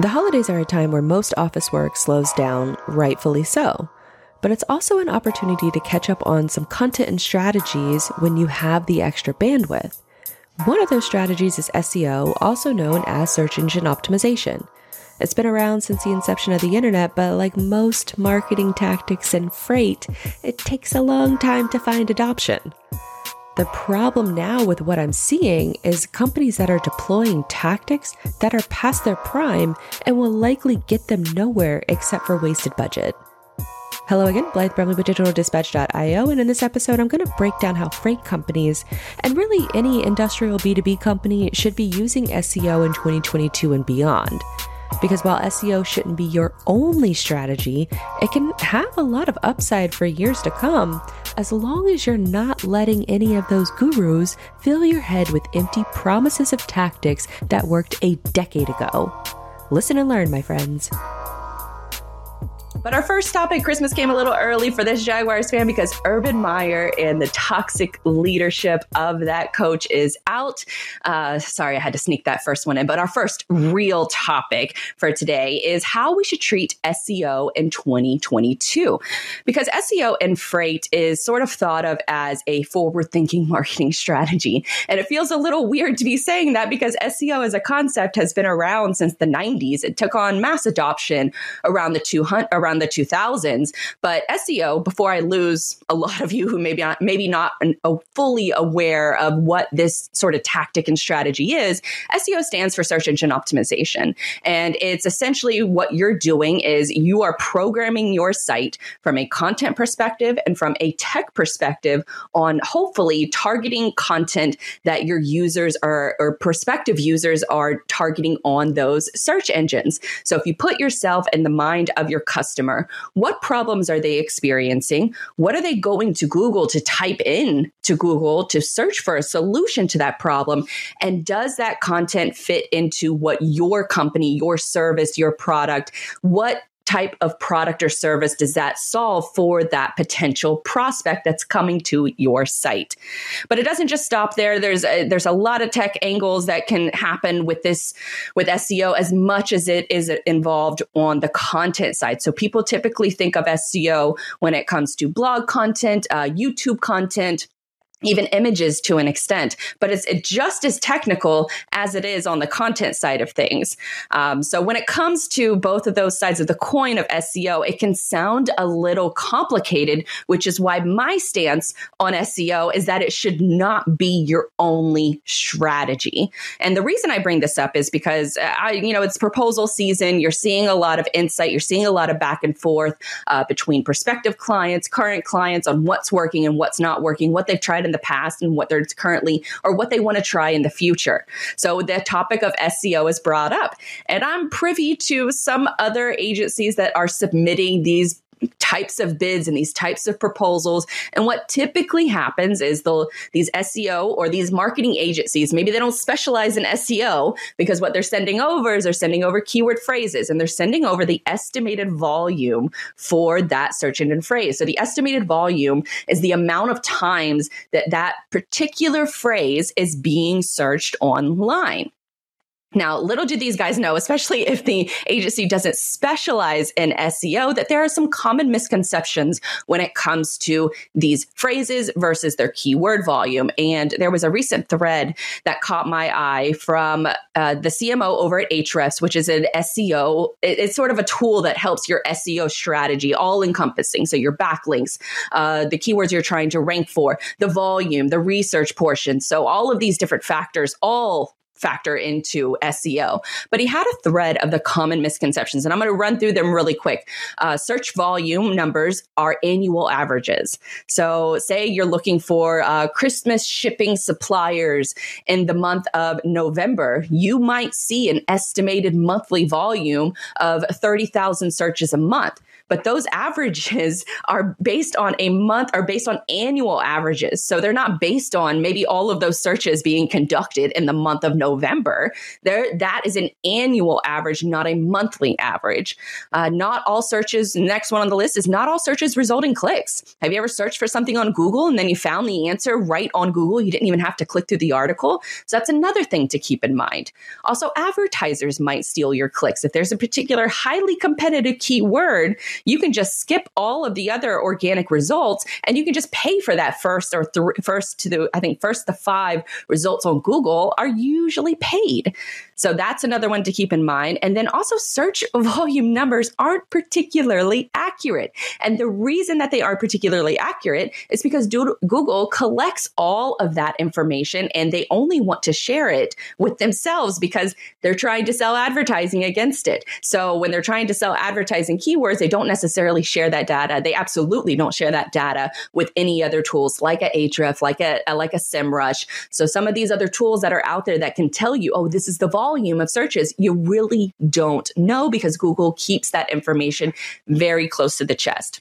The holidays are a time where most office work slows down, rightfully so. But it's also an opportunity to catch up on some content and strategies when you have the extra bandwidth. One of those strategies is SEO, also known as search engine optimization. It's been around since the inception of the internet, but like most marketing tactics and freight, it takes a long time to find adoption. The problem now with what I'm seeing is companies that are deploying tactics that are past their prime and will likely get them nowhere except for wasted budget. Hello again, Blythe Brumleve with DigitalDispatch.io, and in this episode, I'm going to break down how freight companies and really any industrial B2B company should be using SEO in 2022 and beyond. Because while SEO shouldn't be your only strategy, it can have a lot of upside for years to come as long as you're not letting any of those gurus fill your head with empty promises of tactics that worked a decade ago. Listen and learn, my friends. But our first topic, Christmas came a little early for this Jaguars fan because Urban Meyer and the toxic leadership of that coach is out. Uh, sorry, I had to sneak that first one in. But our first real topic for today is how we should treat SEO in 2022. Because SEO and freight is sort of thought of as a forward thinking marketing strategy. And it feels a little weird to be saying that because SEO as a concept has been around since the 90s. It took on mass adoption around the 200, around around the 2000s. But SEO, before I lose a lot of you who maybe not, maybe not an, fully aware of what this sort of tactic and strategy is, SEO stands for search engine optimization. And it's essentially what you're doing is you are programming your site from a content perspective and from a tech perspective on hopefully targeting content that your users are or prospective users are targeting on those search engines. So if you put yourself in the mind of your customer, customer. What problems are they experiencing? What are they going to Google to type in to Google to search for a solution to that problem? And does that content fit into what your company, your service, your product, what type of product or service does that solve for that potential prospect that's coming to your site? But it doesn't just stop there. There's a, there's a lot of tech angles that can happen with this with SEO as much as it is involved on the content side. So people typically think of SEO when it comes to blog content uh, YouTube content even images to an extent, but it's just as technical as it is on the content side of things. Um, so when it comes to both of those sides of the coin of SEO, it can sound a little complicated, which is why my stance on SEO is that it should not be your only strategy. And the reason I bring this up is because uh, I, you know, it's proposal season. You're seeing a lot of insight. You're seeing a lot of back and forth uh, between prospective clients, current clients on what's working and what's not working, what they've tried in the past and what they're currently or what they want to try in the future. So the topic of SEO is brought up. And I'm privy to some other agencies that are submitting these types of bids and these types of proposals. And what typically happens is they'll these SEO or these marketing agencies, maybe they don't specialize in SEO because what they're sending over is they're sending over keyword phrases and they're sending over the estimated volume for that search engine phrase. So the estimated volume is the amount of times that that particular phrase is being searched online. Now, little do these guys know, especially if the agency doesn't specialize in SEO, that there are some common misconceptions when it comes to these phrases versus their keyword volume. And there was a recent thread that caught my eye from uh, the CMO over at Ahrefs, which is an SEO. It's sort of a tool that helps your SEO strategy, all encompassing. So your backlinks, uh, the keywords you're trying to rank for, the volume, the research portion. So all of these different factors all factor into SEO. But he had a thread of the common misconceptions, and I'm going to run through them really quick. Uh, search volume numbers are annual averages. So, say you're looking for uh, Christmas shipping suppliers in the month of November, you might see an estimated monthly volume of 30,000 searches a month. but those averages are based on a month, are based on annual averages. So they're not based on maybe all of those searches being conducted in the month of November. There, that is an annual average, not a monthly average. Uh, not all searches, next one on the list is not all searches result in clicks. Have you ever searched for something on Google and then you found the answer right on Google? You didn't even have to click through the article. So that's another thing to keep in mind. Also, advertisers might steal your clicks. If there's a particular highly competitive keyword, you can just skip all of the other organic results and you can just pay for that first or th- first to the, I think, first the five results on Google are usually paid. So that's another one to keep in mind. And then also search volume numbers aren't particularly accurate. And the reason that they aren't particularly accurate is because Google collects all of that information and they only want to share it with themselves because they're trying to sell advertising against it. So when they're trying to sell advertising keywords, they don't necessarily share that data. They absolutely don't share that data with any other tools like a Ahrefs, like a like a SEMrush. So some of these other tools that are out there that can tell you, oh, this is the volume of searches, you really don't know because Google keeps that information very close to the chest.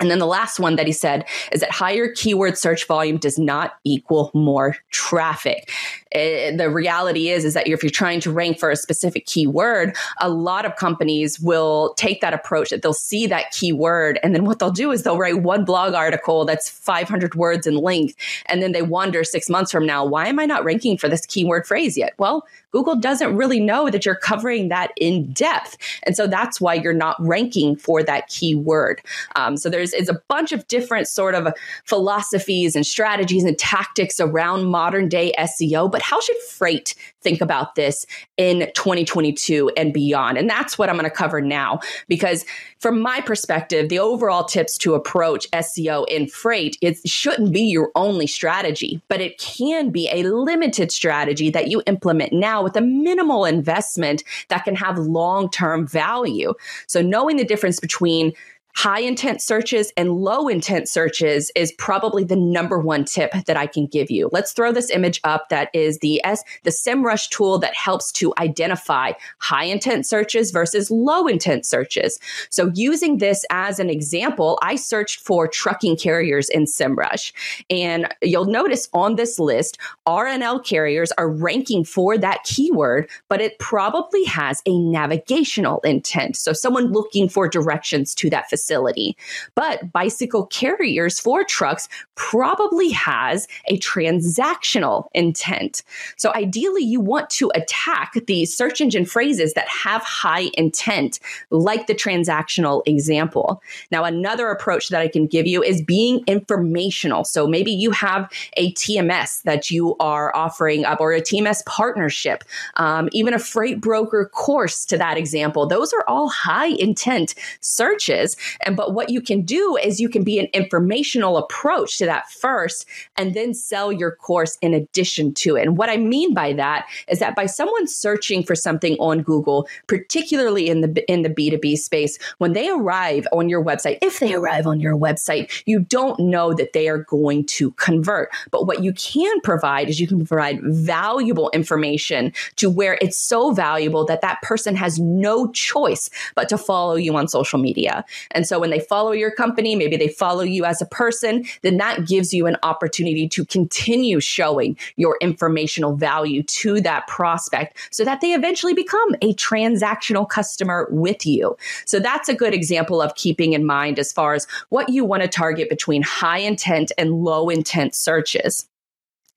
And then the last one that he said is that higher keyword search volume does not equal more traffic. It, eh, the reality is, is that if you're trying to rank for a specific keyword, a lot of companies will take that approach that they'll see that keyword. And then what they'll do is they'll write one blog article that's 500 words in length. And then they wonder six months from now, why am I not ranking for this keyword phrase yet? Well, Google doesn't really know that you're covering that in depth. And so that's why you're not ranking for that keyword. Um, so there's it's a bunch of different sort of philosophies and strategies and tactics around modern day SEO. But how should freight think about this in 2022 and beyond? And that's what I'm going to cover now because from my perspective, the overall tips to approach SEO in freight, it shouldn't be your only strategy, but it can be a limited strategy that you implement now with a minimal investment that can have long term value. So knowing the difference between high intent searches and low intent searches is probably the number one tip that I can give you. Let's throw this image up that is the S the SEMrush tool that helps to identify high intent searches versus low intent searches. So using this as an example, I searched for trucking carriers in SEMrush and you'll notice on this list RNL carriers are ranking for that keyword, but it probably has a navigational intent. So someone looking for directions to that facility facility. But bicycle carriers for trucks probably has a transactional intent. So ideally, you want to attack the search engine phrases that have high intent, like the transactional example. Now, another approach that I can give you is being informational. So maybe you have a TMS that you are offering up or a TMS partnership, um, even a freight broker course to that example. Those are all high intent searches. And but what you can do is you can be an informational approach to that first and then sell your course in addition to it. And what I mean by that is that by someone searching for something on Google, particularly in the in the B2B space, when they arrive on your website, if they arrive on your website, you don't know that they are going to convert. But what you can provide is you can provide valuable information to where it's so valuable that that person has no choice but to follow you on social media. And so when they follow your company, maybe they follow you as a person, then that gives you an opportunity to continue showing your informational value to that prospect so that they eventually become a transactional customer with you. So that's a good example of keeping in mind as far as what you want to target between high intent and low intent searches.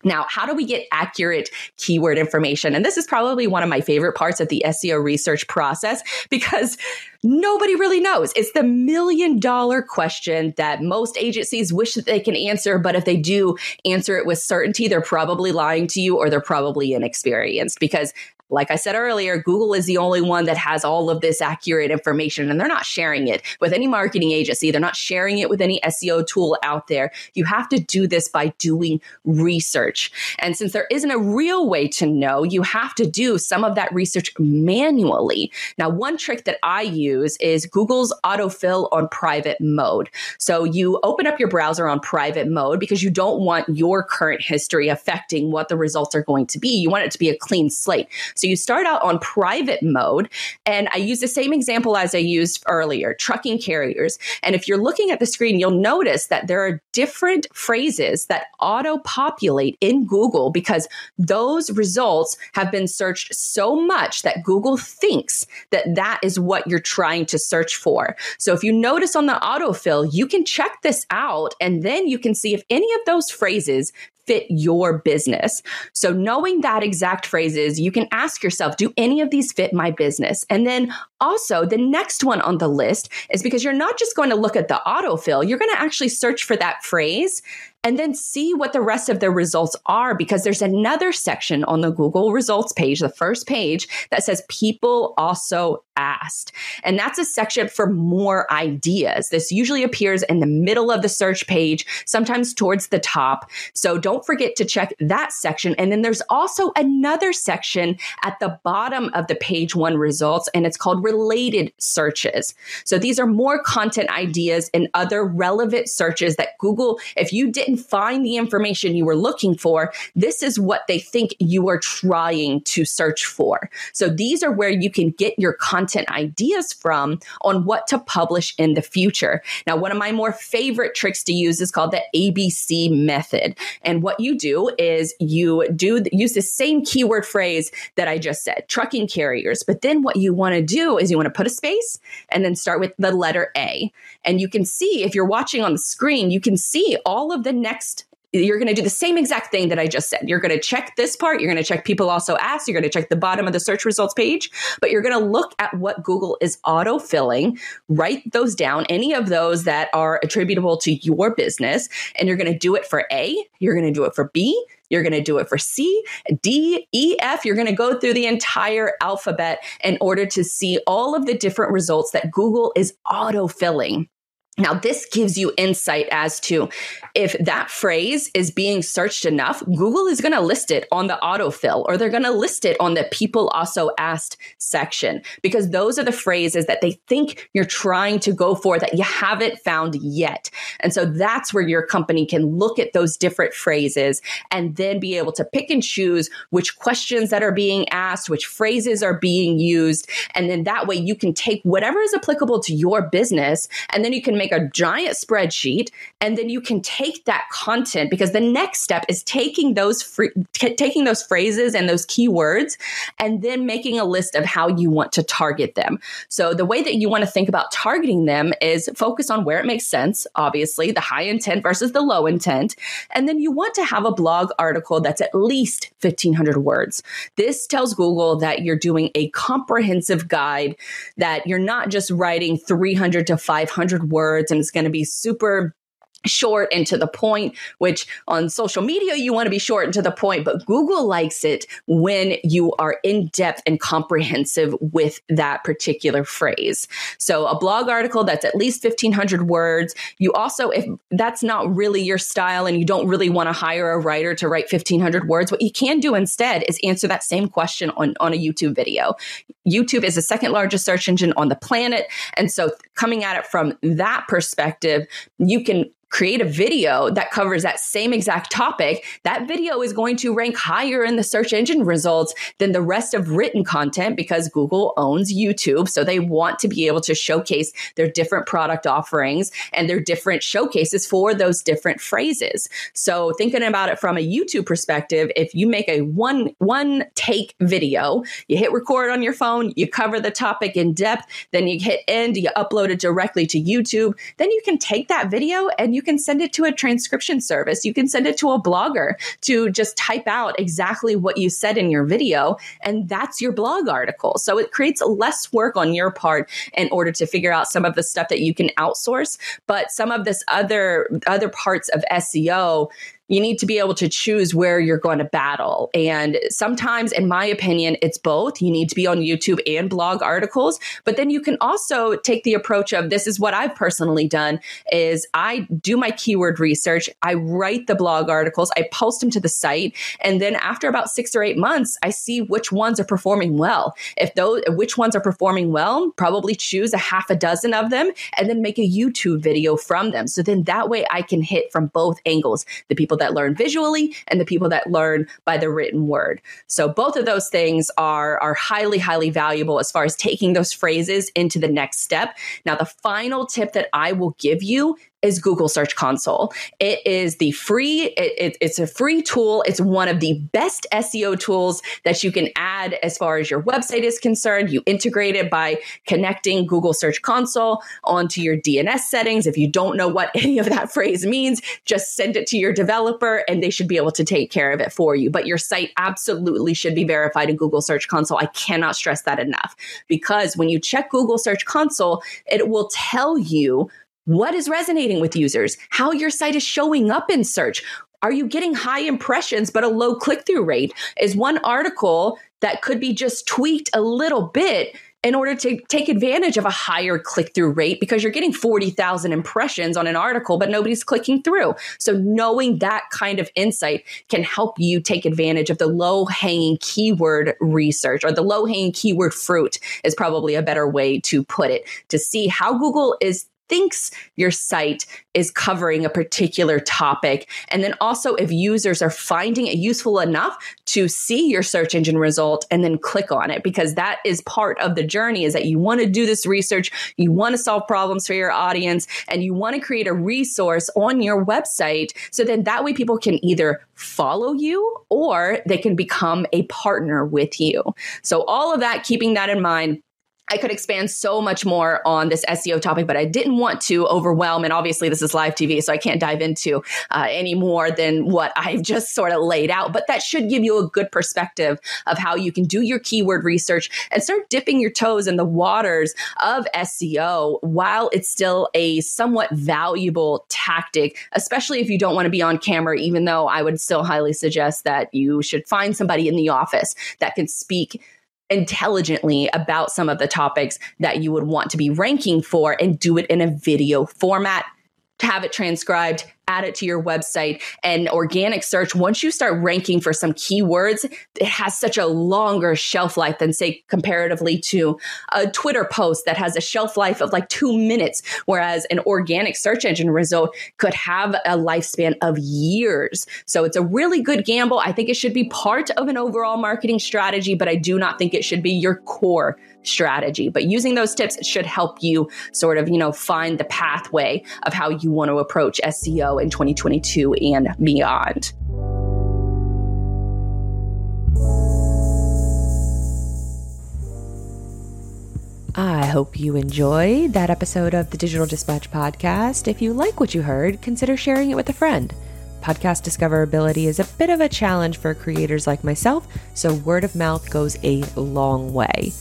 Now, how do we get accurate keyword information? And this is probably one of my favorite parts of the SEO research process because nobody really knows. It's the million dollar question that most agencies wish that they can answer, but if they do answer it with certainty, they're probably lying to you or they're probably inexperienced because like I said earlier, Google is the only one that has all of this accurate information and they're not sharing it with any marketing agency. They're not sharing it with any SEO tool out there. You have to do this by doing research. And since there isn't a real way to know, you have to do some of that research manually. Now, one trick that I use is Google's autofill on private mode. So you open up your browser on private mode because you don't want your current history affecting what the results are going to be. You want it to be a clean slate. So you start out on private mode. And I use the same example as I used earlier trucking carriers. And if you're looking at the screen, you'll notice that there are different phrases that auto populate in Google because those results have been searched so much that Google thinks that that is what you're trying to search for. So if you notice on the autofill, you can check this out and then you can see if any of those phrases fit your business. So knowing that exact phrases, you can ask yourself, do any of these fit my business? And then also the next one on the list is because you're not just going to look at the autofill, you're going to actually search for that phrase and then see what the rest of the results are because there's another section on the Google results page, the first page that says people also asked. And that's a section for more ideas. This usually appears in the middle of the search page, sometimes towards the top. So don't forget to check that section. And then there's also another section at the bottom of the page one results, and it's called related searches. So these are more content ideas and other relevant searches that Google, if you didn't find the information you were looking for, this is what they think you are trying to search for. So these are where you can get your content ideas from on what to publish in the future. Now, one of my more favorite tricks to use is called the ABC method. And what you do is you do use the same keyword phrase that I just said, trucking carriers. But then what you want to do is you want to put a space and then start with the letter A. And you can see if you're watching on the screen, you can see all of the next you're going to do the same exact thing that I just said. You're going to check this part. You're going to check people also ask. You're going to check the bottom of the search results page, but you're going to look at what Google is auto filling, write those down, any of those that are attributable to your business. And you're going to do it for A. You're going to do it for B. You're going to do it for C, D, E, F. You're going to go through the entire alphabet in order to see all of the different results that Google is auto filling. Now, this gives you insight as to if that phrase is being searched enough, Google is going to list it on the autofill or they're going to list it on the people also asked section because those are the phrases that they think you're trying to go for that you haven't found yet. And so that's where your company can look at those different phrases and then be able to pick and choose which questions that are being asked, which phrases are being used. And then that way you can take whatever is applicable to your business and then you can make a giant spreadsheet and then you can take that content because the next step is taking those free, t- taking those phrases and those keywords and then making a list of how you want to target them. So the way that you want to think about targeting them is focus on where it makes sense, obviously, the high intent versus the low intent, and then you want to have a blog article that's at least 1500 words. This tells Google that you're doing a comprehensive guide that you're not just writing 300 to 500 words words and it's going to be super short and to the point, which on social media, you want to be short and to the point, but Google likes it when you are in depth and comprehensive with that particular phrase. So a blog article that's at least 1500 words. You also, if that's not really your style and you don't really want to hire a writer to write 1500 words, what you can do instead is answer that same question on, on a YouTube video. YouTube is the second largest search engine on the planet. And so coming at it from that perspective, you can create a video that covers that same exact topic, that video is going to rank higher in the search engine results than the rest of written content because Google owns YouTube. So they want to be able to showcase their different product offerings and their different showcases for those different phrases. So thinking about it from a YouTube perspective, if you make a one, one take video, you hit record on your phone, you cover the topic in depth, then you hit end, you upload it directly to YouTube, then you can take that video and you you can send it to a transcription service. You can send it to a blogger to just type out exactly what you said in your video. And that's your blog article. So it creates less work on your part in order to figure out some of the stuff that you can outsource. But some of this other, other parts of SEO, you need to be able to choose where you're going to battle. And sometimes, in my opinion, it's both. You need to be on YouTube and blog articles, but then you can also take the approach of this is what I've personally done is I do my keyword research, I write the blog articles, I post them to the site, and then after about 6 or 8 months, I see which ones are performing well. If those which ones are performing well, probably choose a half a dozen of them and then make a YouTube video from them. So then that way I can hit from both angles, the people that learn visually and the people that learn by the written word. So both of those things are, are highly, highly valuable as far as taking those phrases into the next step. Now, the final tip that I will give you is Google Search Console. It is the free, it, it, it's a free tool. It's one of the best SEO tools that you can add as far as your website is concerned. You integrate it by connecting Google Search Console onto your DNS settings. If you don't know what any of that phrase means, just send it to your developer and they should be able to take care of it for you. But your site absolutely should be verified in Google Search Console. I cannot stress that enough because when you check Google Search Console, it will tell you what is resonating with users? How your site is showing up in search? Are you getting high impressions but a low click through rate? Is one article that could be just tweaked a little bit in order to take advantage of a higher click through rate because you're getting 40,000 impressions on an article, but nobody's clicking through. So, knowing that kind of insight can help you take advantage of the low hanging keyword research or the low hanging keyword fruit, is probably a better way to put it to see how Google is thinks your site is covering a particular topic. And then also if users are finding it useful enough to see your search engine result and then click on it, because that is part of the journey is that you want to do this research, you want to solve problems for your audience, and you want to create a resource on your website. So then that way people can either follow you or they can become a partner with you. So all of that, keeping that in mind, I could expand so much more on this SEO topic, but I didn't want to overwhelm. And obviously, this is live TV, so I can't dive into uh, any more than what I've just sort of laid out. But that should give you a good perspective of how you can do your keyword research and start dipping your toes in the waters of SEO while it's still a somewhat valuable tactic, especially if you don't want to be on camera, even though I would still highly suggest that you should find somebody in the office that can speak intelligently about some of the topics that you would want to be ranking for and do it in a video format. To have it transcribed add it to your website. And organic search once you start ranking for some keywords it has such a longer shelf life than say comparatively to a twitter post that has a shelf life of like two minutes. Whereas an organic search engine result could have a lifespan of years. So it's a really good gamble. I think it should be part of an overall marketing strategy but i do not think it should be your core strategy. But using those tips should help you sort of, you know, find the pathway of how you want to approach SEO in 2022 and beyond. I hope you enjoyed that episode of the Digital Dispatch podcast. If you like what you heard, consider sharing it with a friend. Podcast discoverability is a bit of a challenge for creators like myself, so word of mouth goes a long way.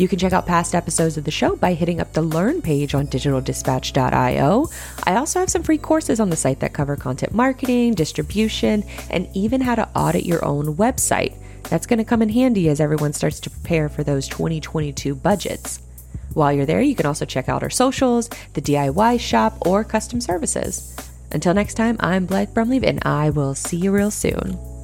You can check out past episodes of the show by hitting up the Learn page on digitaldispatch.io. I also have some free courses on the site that cover content marketing, distribution, and even how to audit your own website. That's going to come in handy as everyone starts to prepare for those 2022 budgets. While you're there, you can also check out our socials, the DIY shop, or custom services. Until next time, I'm Blythe Brumleve, and I will see you real soon.